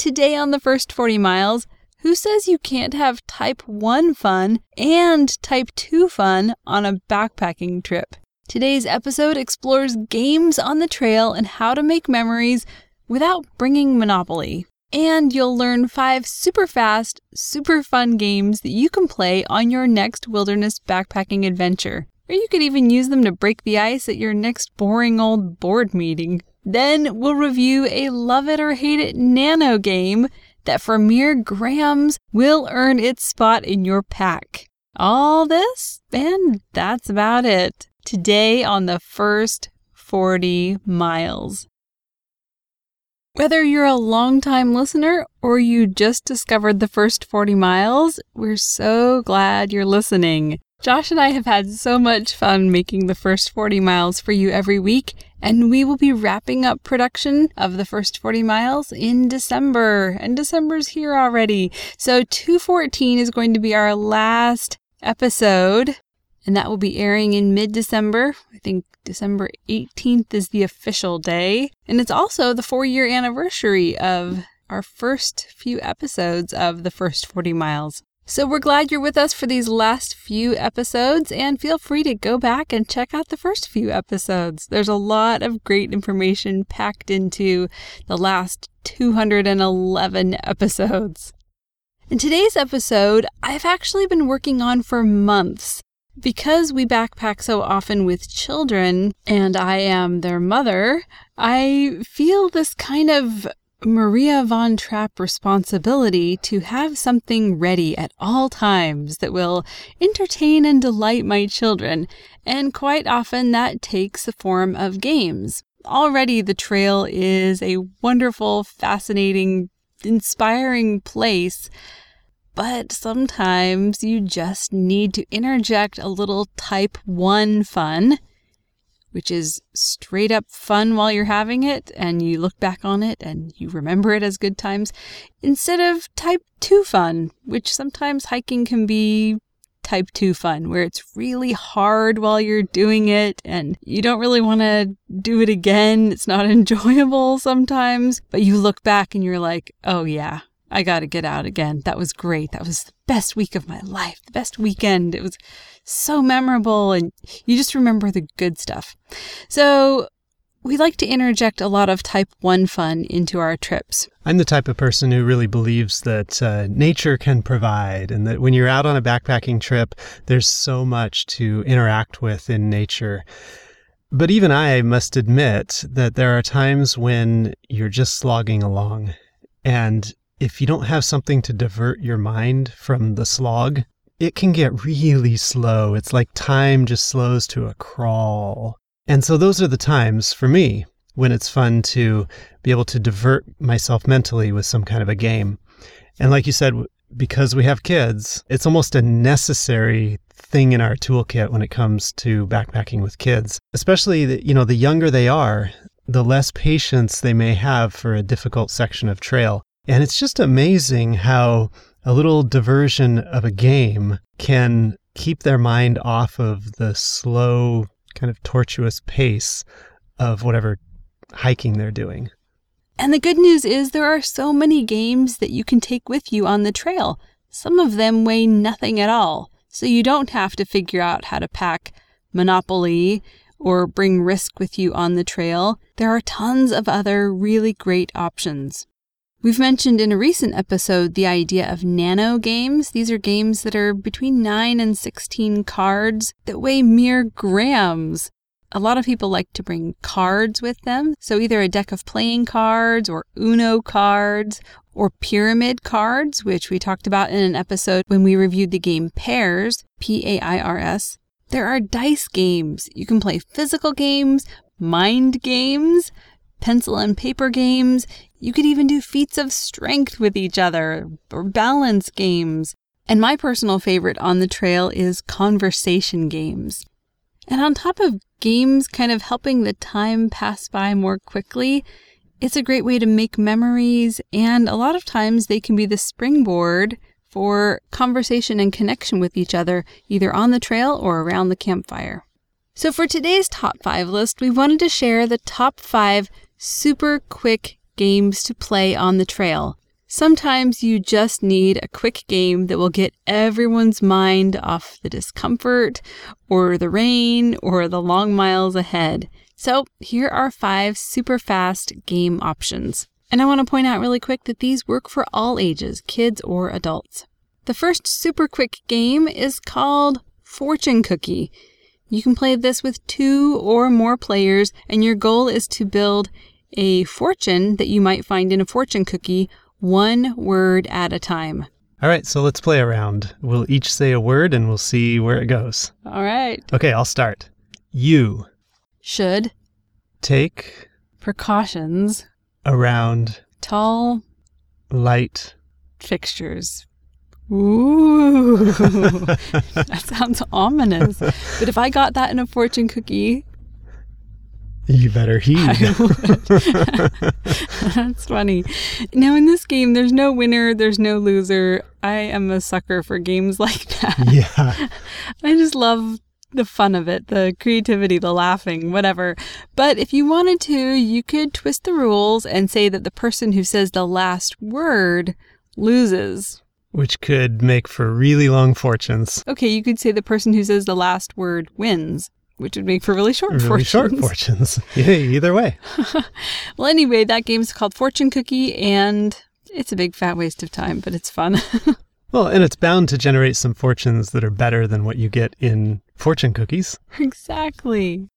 Today on the first 40 miles, who says you can't have type 1 fun and type 2 fun on a backpacking trip? Today's episode explores games on the trail and how to make memories without bringing Monopoly. And you'll learn five super fast, super fun games that you can play on your next wilderness backpacking adventure. Or you could even use them to break the ice at your next boring old board meeting. Then we'll review a love it or hate it nano game that for mere grams will earn its spot in your pack. All this, and that's about it. Today on the first 40 miles. Whether you're a long-time listener or you just discovered the first 40 miles, we're so glad you're listening. Josh and I have had so much fun making the first 40 miles for you every week, and we will be wrapping up production of the first 40 miles in December. And December's here already. So 214 is going to be our last episode, and that will be airing in mid December. I think December 18th is the official day. And it's also the four year anniversary of our first few episodes of the first 40 miles. So we're glad you're with us for these last few episodes, and feel free to go back and check out the first few episodes. There's a lot of great information packed into the last 211 episodes. In today's episode, I've actually been working on for months. Because we backpack so often with children, and I am their mother, I feel this kind of Maria von Trapp responsibility to have something ready at all times that will entertain and delight my children, and quite often that takes the form of games. Already the trail is a wonderful, fascinating, inspiring place, but sometimes you just need to interject a little type 1 fun which is straight up fun while you're having it and you look back on it and you remember it as good times, instead of type 2 fun, which sometimes hiking can be type 2 fun, where it's really hard while you're doing it and you don't really want to do it again. It's not enjoyable sometimes, but you look back and you're like, oh yeah, I got to get out again. That was great. That was the best week of my life, the best weekend. It was so memorable, and you just remember the good stuff. So, we like to interject a lot of type 1 fun into our trips. I'm the type of person who really believes that uh, nature can provide, and that when you're out on a backpacking trip, there's so much to interact with in nature. But even I must admit that there are times when you're just slogging along. And if you don't have something to divert your mind from the slog, it can get really slow. It's like time just slows to a crawl. And so those are the times for me when it's fun to be able to divert myself mentally with some kind of a game. And like you said, because we have kids, it's almost a necessary thing in our toolkit when it comes to backpacking with kids. Especially, the, you know, the younger they are, the less patience they may have for a difficult section of trail. And it's just amazing how a little diversion of a game can keep their mind off of the slow, kind of tortuous pace of whatever hiking they're doing. And the good news is there are so many games that you can take with you on the trail. Some of them weigh nothing at all, so you don't have to figure out how to pack Monopoly or bring Risk with you on the trail. There are tons of other really great options. We've mentioned in a recent episode the idea of nano games. These are games that are between 9 and 16 cards that weigh mere grams. A lot of people like to bring cards with them, so either a deck of playing cards or Uno cards or pyramid cards, which we talked about in an episode when we reviewed the game Pairs, P A I R S. There are dice games. You can play physical games, mind games, pencil and paper games. You could even do feats of strength with each other or balance games. And my personal favorite on the trail is conversation games. And on top of games kind of helping the time pass by more quickly, it's a great way to make memories, and a lot of times they can be the springboard for conversation and connection with each other, either on the trail or around the campfire. So, for today's top five list, we wanted to share the top five super quick games to play on the trail. Sometimes you just need a quick game that will get everyone's mind off the discomfort or the rain or the long miles ahead. So here are five super fast game options. And I want to point out really quick that these work for all ages, kids or adults. The first super quick game is called Fortune Cookie. You can play this with two or more players, and your goal is to build a fortune that you might find in a fortune cookie one word at a time. All right, so let's play around. We'll each say a word and we'll see where it goes. All right. Okay, I'll start. You Should take precautions around tall light. fixtures. Ooh, that sounds ominous. But if I got that in a fortune cookie, You better heed. that's funny. Now, in this game, there's no winner, there's no loser. I am a sucker for games like that. yeah. I just love the fun of it, the creativity, the laughing, whatever. But if you wanted to, you could twist the rules and say that the person who says the last word loses. Which could make for really long fortunes. Okay, you could say the person who says the last word wins, which would make for really short Really fortunes. short fortunes. Yeah, either way. Well, anyway, that game's called Fortune Cookie, and it's a big fat waste of time, but it's fun. Well, and it's bound to generate some fortunes that are better than what you get in fortune cookies. exactly.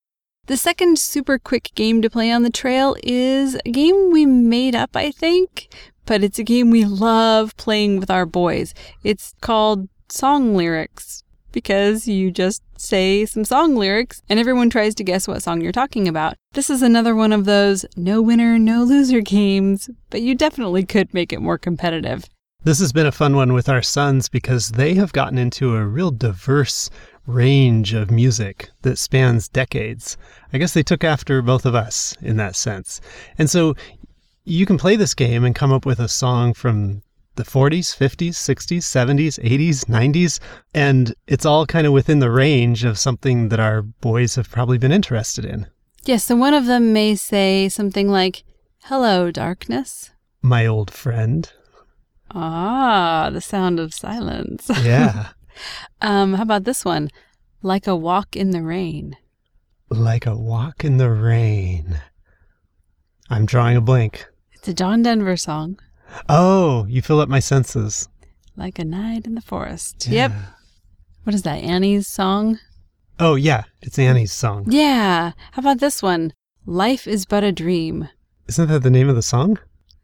The second super quick game to play on the trail is a game we made up, I think, but it's a game we love playing with our boys. It's called Song Lyrics because you just say some song lyrics and everyone tries to guess what song you're talking about. This is another one of those no winner, no loser games, but you definitely could make it more competitive. This has been a fun one with our sons because they have gotten into a real diverse range of music that spans decades. I guess they took after both of us in that sense. And so you can play this game and come up with a song from the 40s, 50s, 60s, 70s, 80s, 90s, and it's all kind of within the range of something that our boys have probably been interested in. Yes, so one of them may say something like, Hello, darkness. My old friend. Ah, the sound of silence. Yeah. Um, how about this one? Like a walk in the rain. like a walk in the rain. I'm drawing a blank. It's a John Denver song. Oh, you fill up my senses. Like a night in the forest. Yeah. Yep. What is that? Annie's song? Oh, yeah. It's Annie's song. Yeah. How about this one? Life is but a dream. Isn't that the name of the song?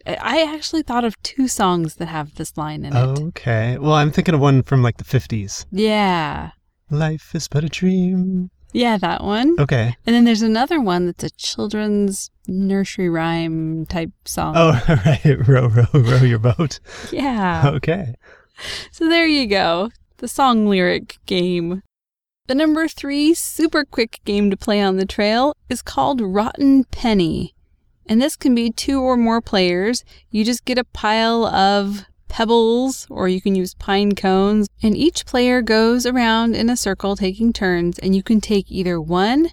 I- I actually thought of two songs that have this line in it. Okay. Well, I'm thinking of one from like the 50s. Yeah. Life is but a dream. Yeah, that one. Okay. And then there's another one that's a children's nursery rhyme type song. Oh, right. Row, row, row your boat. Yeah. Okay. So there you go. The song lyric game. The number three super quick game to play on the trail is called Rotten Penny. And this can be two or more players. You just get a pile of pebbles, or you can use pine cones, and each player goes around in a circle taking turns, and you can take either one,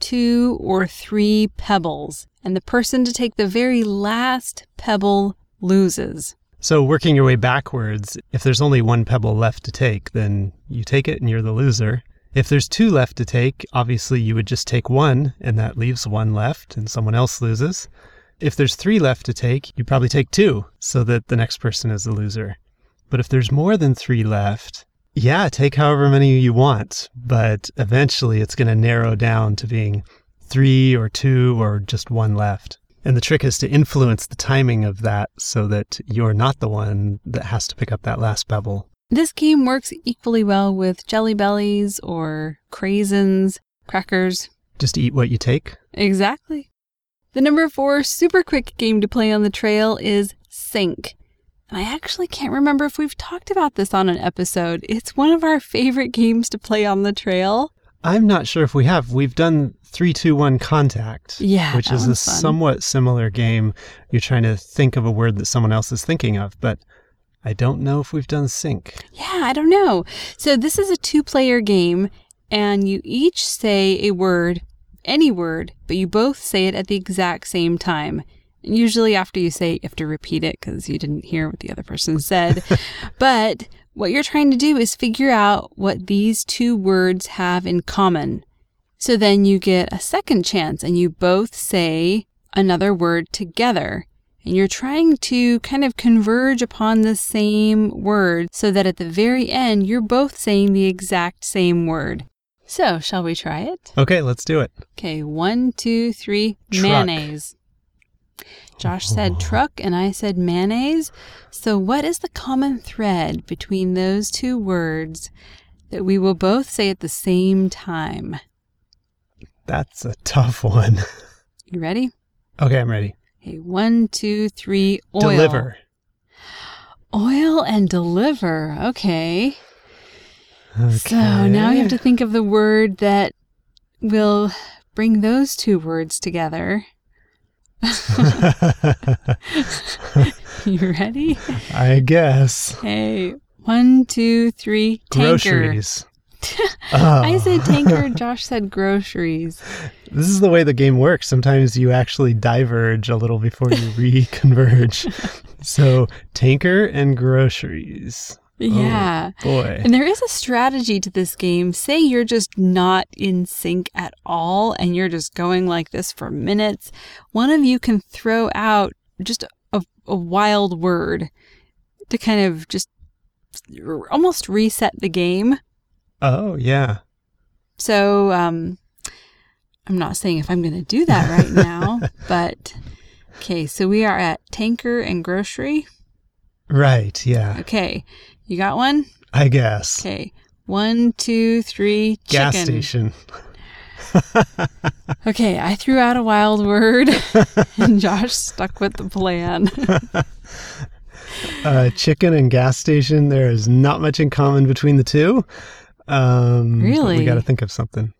two, or three pebbles. And the person to take the very last pebble loses. So, working your way backwards, if there's only one pebble left to take, then you take it and you're the loser. If there's two left to take, obviously you would just take one, and that leaves one left, and someone else loses. If there's three left to take, you probably take two, so that the next person is the loser. But if there's more than three left, yeah, take however many you want, but eventually it's going to narrow down to being three or two or just one left. And the trick is to influence the timing of that so that you're not the one that has to pick up that last pebble. This game works equally well with Jelly Bellies or Craisins, crackers. Just eat what you take. Exactly. The number four super quick game to play on the trail is Sync. And I actually can't remember if we've talked about this on an episode. It's one of our favorite games to play on the trail. I'm not sure if we have. We've done 321 Contact. Yeah, Which is a fun. somewhat similar game. You're trying to think of a word that someone else is thinking of, but I don't know if we've done sync. Yeah, I don't know. So this is a two player game, and you each say a word, any word, but you both say it at the exact same time. Usually, after you say, it, you have to repeat it because you didn't hear what the other person said. but what you're trying to do is figure out what these two words have in common. So then you get a second chance and you both say another word together. And you're trying to kind of converge upon the same word so that at the very end, you're both saying the exact same word. So, shall we try it? Okay, let's do it. Okay, one, two, three, Truck. mayonnaise. Josh oh. said truck and I said mayonnaise. So, what is the common thread between those two words that we will both say at the same time? That's a tough one. You ready? Okay, I'm ready. Okay, one, two, three, oil. Deliver. Oil and deliver. Okay. So now we have to think of the word that will bring those two words together. You ready? I guess. Hey, One, two, three. Tanker. Groceries. Oh. I said tanker. Josh said groceries. This is the way the game works. Sometimes you actually diverge a little before you reconverge. so, tanker and groceries. Yeah. Boy. And there is a strategy to this game. Say you're just not in sync at all and you're just going like this for minutes. One of you can throw out just a, a wild word to kind of just almost reset the game. Oh, yeah. So, um, I'm not saying if I'm going to do that right now, but okay, so we are at tanker and grocery. Right, yeah. Okay, you got one? I guess. Okay, one, two, three, chicken. Gas station. Okay, I threw out a wild word and Josh stuck with the plan. Uh, chicken and gas station. There is not much in common between the two. Um, Really? We got to think of something.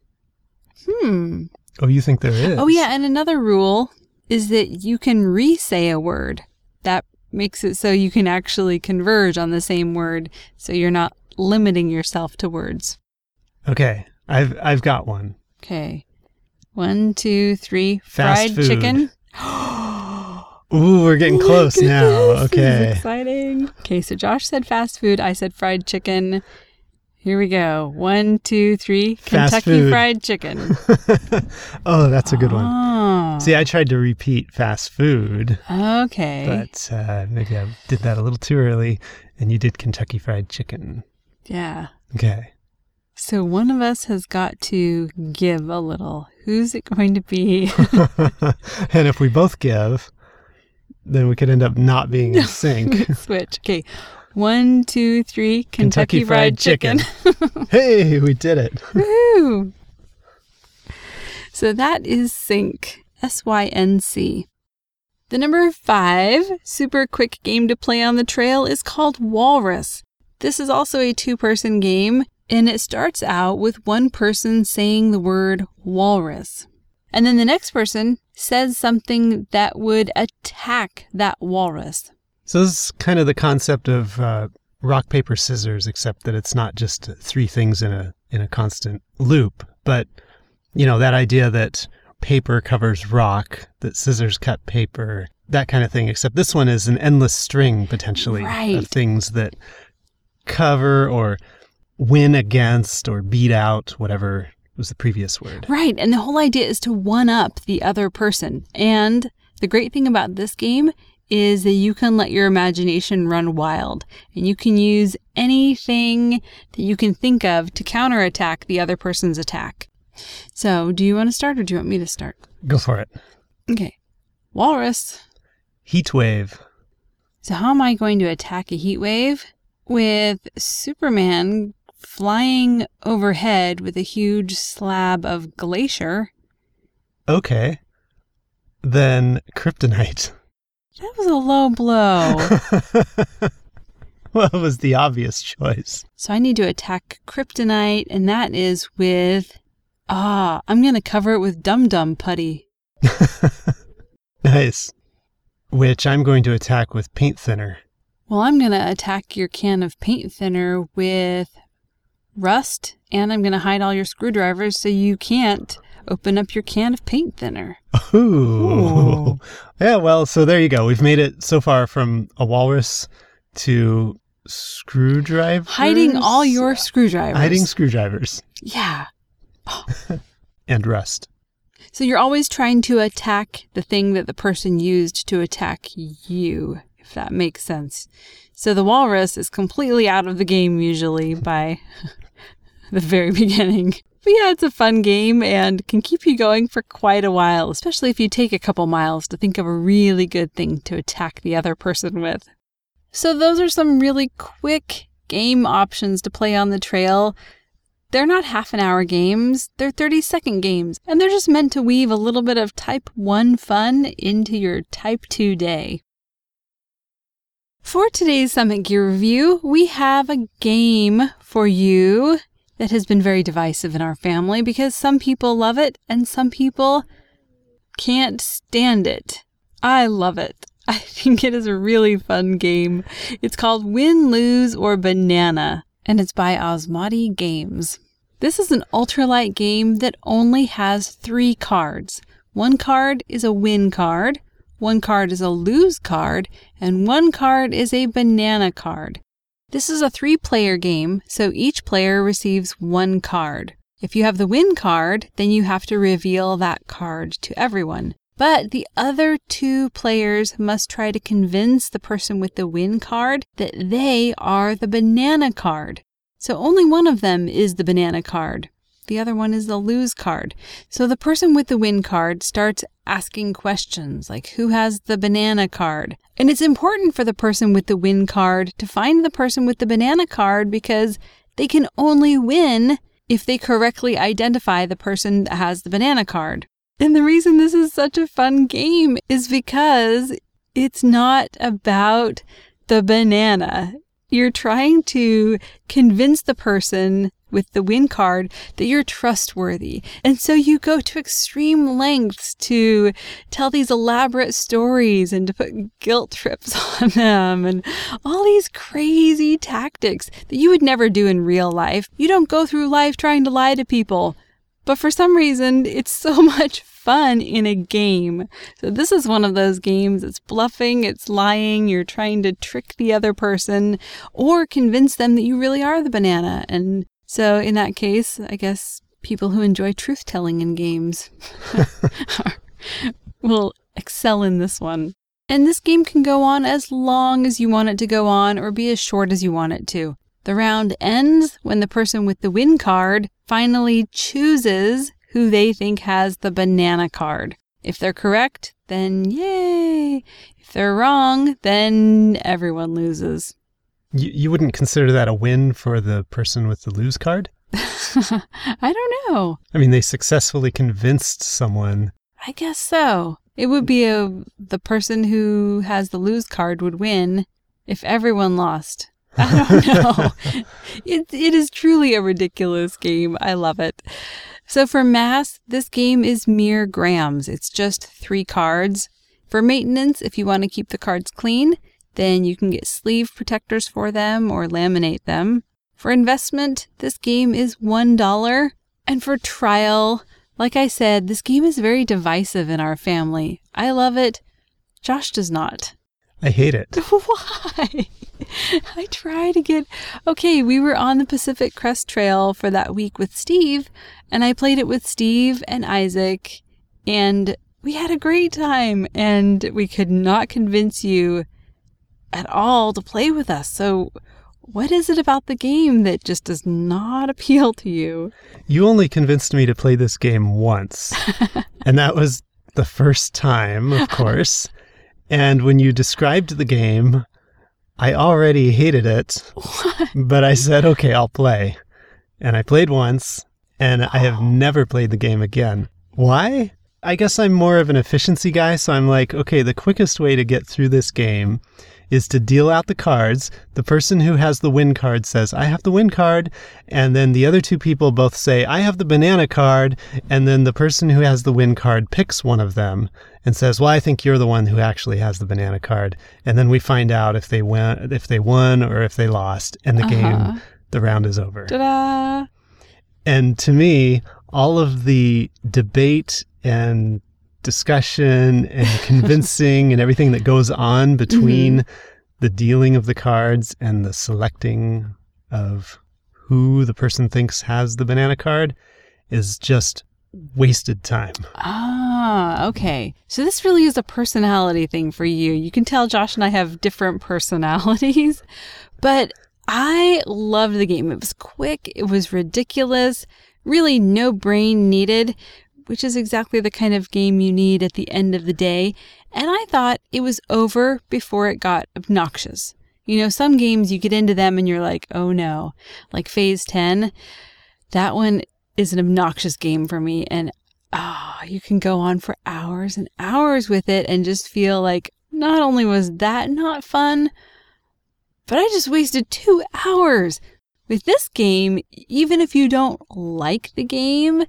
hmm. Oh, you think there is? Oh, yeah, and another rule is that you can re say a word. That makes it so you can actually converge on the same word, so you're not limiting yourself to words. Okay, I've I've got one. Okay. One, two, three. Fast Fried food. chicken. Ooh, we're getting Oh close now. goodness, this is Okay. exciting. Okay, so Josh said fast food. I said fried chicken. Here we go. One, two, three. Fast Kentucky food. Fried Chicken. oh, that's a good one. Oh, See, I tried to repeat fast food, okay. but uh, maybe I did that a little too early, and you did Kentucky Fried Chicken. yeah. Okay. So one of us has got to give a little. Who's it going to be? and if we both give, then we could end up not being in sync. Switch. Okay. One, two, three. Kentucky, Kentucky Fried, Fried Chicken. hey, we did it. Woo! So that is sync. S Y N C. The number five super quick game to play on the trail is called Walrus. This is also a two person game, and it starts out with one person saying the word walrus. And then the next person says something that would attack that walrus. So this is kind of the concept of uh, rock paper scissors, except that it's not just three things in a in a constant loop, but you know that idea that paper covers rock, that scissors cut paper, that kind of thing. Except this one is an endless string potentially Right. of things that cover or win against or beat out whatever was the previous word. Right. And the whole idea is to one up the other person. And the great thing about this game is that you can let your imagination run wild and you can use anything that you can think of to counterattack the other person's attack. So, do you want to start or do you want me to start? Go for it. Okay. Walrus. Heat wave. So, how am I going to attack a heat wave? With Superman flying overhead with a huge slab of glacier. Okay. Then kryptonite. That was a low blow. well, it was the obvious choice. so I need to attack kryptonite, and that is with. Ah, I'm going to cover it with Dum Dum Putty. Nice. Which I'm going to attack with paint thinner. Well, I'm going to attack your can of paint thinner with rust, and I'm going to hide all your screwdrivers so you can't open up your can of paint thinner. Ooh. Ooh. Yeah, well, so there you go. We've made it so far from a walrus to screwdriver. Hiding all your screwdrivers. Hiding screwdrivers Yeah. and rust. So you're always trying to attack the thing that the person used to attack you, if that makes sense. So the walrus is completely out of the game usually by the very beginning. But yeah, it's a fun game and can keep you going for quite a while, especially if you take a couple miles to think of a really good thing to attack the other person with. So those are some really quick game options to play on the trail. They're not half an hour games, they're 30 second games, and they're just meant to weave a little bit of type 1 fun into your type 2 day. For today's Summit Gear Review, we have a game for you that has been very divisive in our family because some people love it and some people can't stand it. I love it. I think it is a really fun game. It's called Win, Lose, or Banana, and it's by Asmadi Games. This is an ultralight game that only has three cards. One card is a win card, one card is a lose card, and one card is a banana card. This is a three player game, so each player receives one card. If you have the win card, then you have to reveal that card to everyone. But the other two players must try to convince the person with the win card that they are the banana card. So only one of them is the banana card. The other one is the lose card. So the person with the win card starts asking questions like who has the banana card? And it's important for the person with the win card to find the person with the banana card because they can only win if they correctly identify the person that has the banana card. And the reason this is such a fun game is because it's not about the banana. You're trying to convince the person with the win card that you're trustworthy. And so you go to extreme lengths to tell these elaborate stories and to put guilt trips on them and all these crazy tactics that you would never do in real life. You don't go through life trying to lie to people. But for some reason, it's so much fun in a game. So this is one of those games. It's bluffing, it's lying, you're trying to trick the other person or convince them that you really are the banana. And so in that case, I guess people who enjoy truth telling in games will excel in this one. And this game can go on as long as you want it to go on or be as short as you want it to. The round ends when the person with the win card finally chooses who they think has the banana card. If they're correct, then yay. If they're wrong, then everyone loses. You, you wouldn't consider that a win for the person with the lose card? I don't know. I mean, they successfully convinced someone. I guess so. It would be a the person who has the lose card would win if everyone lost. I don't know. it, it is truly a ridiculous game. I love it. So for mass, this game is mere grams. It's just three cards. For maintenance, if you want to keep the cards clean, then you can get sleeve protectors for them or laminate them. For investment, this game is $1. And for trial, like I said, this game is very divisive in our family. I love it. Josh does not. I hate it. Why? I try to get. Okay, we were on the Pacific Crest Trail for that week with Steve, and I played it with Steve and Isaac, and we had a great time, and we could not convince you at all to play with us. So, what is it about the game that just does not appeal to you? You only convinced me to play this game once, and that was the first time, of course. And when you described the game, I already hated it, What? but I said, okay, I'll play. And I played once, and I have never played the game again. Why? I guess I'm more of an efficiency guy, so I'm like, okay, the quickest way to get through this game is to deal out the cards. The person who has the win card says, I have the win card. And then the other two people both say, I have the banana card. And then the person who has the win card picks one of them and says, Well, I think you're the one who actually has the banana card. And then we find out if they win, if they won or if they lost. And the uh-huh. game, the round is over. Ta-da! And to me, all of the debate and discussion and convincing and everything that goes on between mm-hmm. the dealing of the cards and the selecting of who the person thinks has the banana card is just wasted time. Ah, okay. So this really is a personality thing for you. You can tell Josh and I have different personalities, but I loved the game. It was quick, it was ridiculous, really no brain needed, which is exactly the kind of game you need at the end of the day. And I thought it was over before it got obnoxious. You know, some games you get into them and you're like, oh no, like phase 10. That one is an obnoxious game for me. And oh, you can go on for hours and hours with it and just feel like not only was that not fun, but I just wasted two hours. With this game, even if you don't like the game,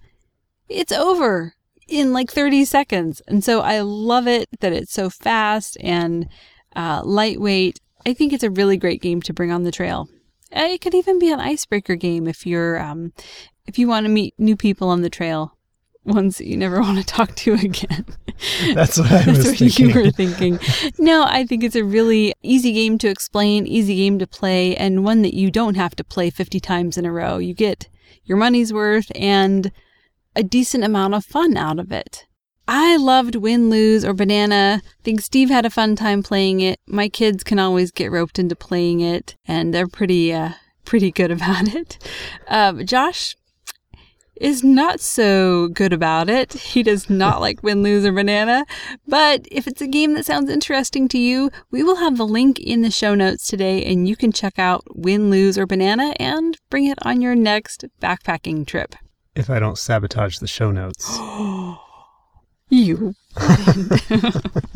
it's over in like 30 seconds. And so I love it that it's so fast and uh, lightweight. I think it's a really great game to bring on the trail. Uh, it could even be an icebreaker game if you're um, if you want to meet new people on the trail ones that you never want to talk to again. That's what I That's was what thinking. you were thinking. No, I think it's a really easy game to explain, easy game to play, and one that you don't have to play 50 times in a row. You get your money's worth and a decent amount of fun out of it. I loved Win, Lose, or Banana. I think Steve had a fun time playing it. My kids can always get roped into playing it, and they're pretty, uh, pretty good about it. Uh, Josh is not so good about it. He does not like Win, Lose, or Banana. But if it's a game that sounds interesting to you, we will have the link in the show notes today and you can check out Win, Lose, or Banana and bring it on your next backpacking trip. If I don't sabotage the show notes. you.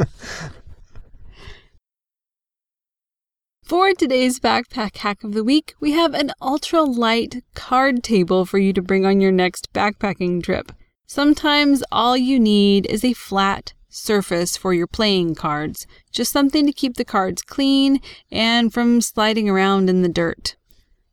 For today's backpack hack of the week, we have an ultra light card table for you to bring on your next backpacking trip. Sometimes all you need is a flat surface for your playing cards, just something to keep the cards clean and from sliding around in the dirt.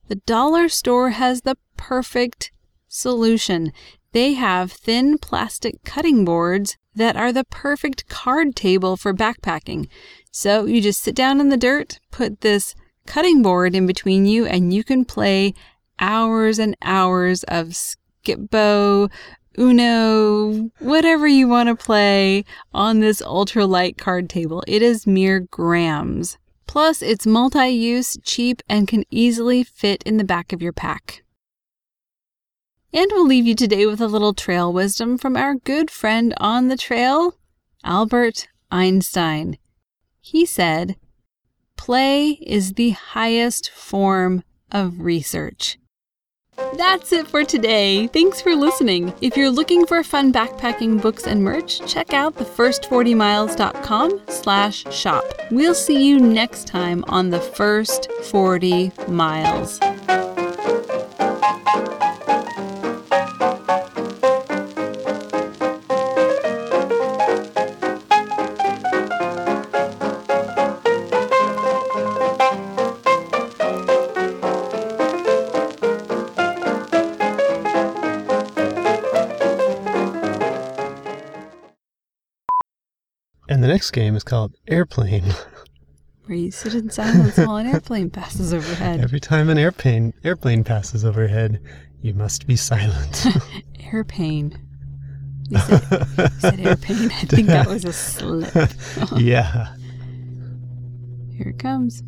The dollar store has the perfect solution. They have thin plastic cutting boards that are the perfect card table for backpacking. So you just sit down in the dirt, put this cutting board in between you, and you can play hours and hours of Skip-Bo, Uno, whatever you want to play on this ultralight card table. It is mere grams. Plus, it's multi use, cheap, and can easily fit in the back of your pack. And we'll leave you today with a little trail wisdom from our good friend on the trail, Albert Einstein. He said, Play is the highest form of research. That's it for today. Thanks for listening. If you're looking for fun backpacking books and merch, check out thefirst40miles.com slash shop. We'll see you next time on The First 40 Miles. Next game is called Airplane. Where you sit in silence while an airplane passes overhead. Every time an airplane airplane passes overhead, you must be silent. airplane. You said, you said airplane. I think that was a slip. yeah. Here it comes.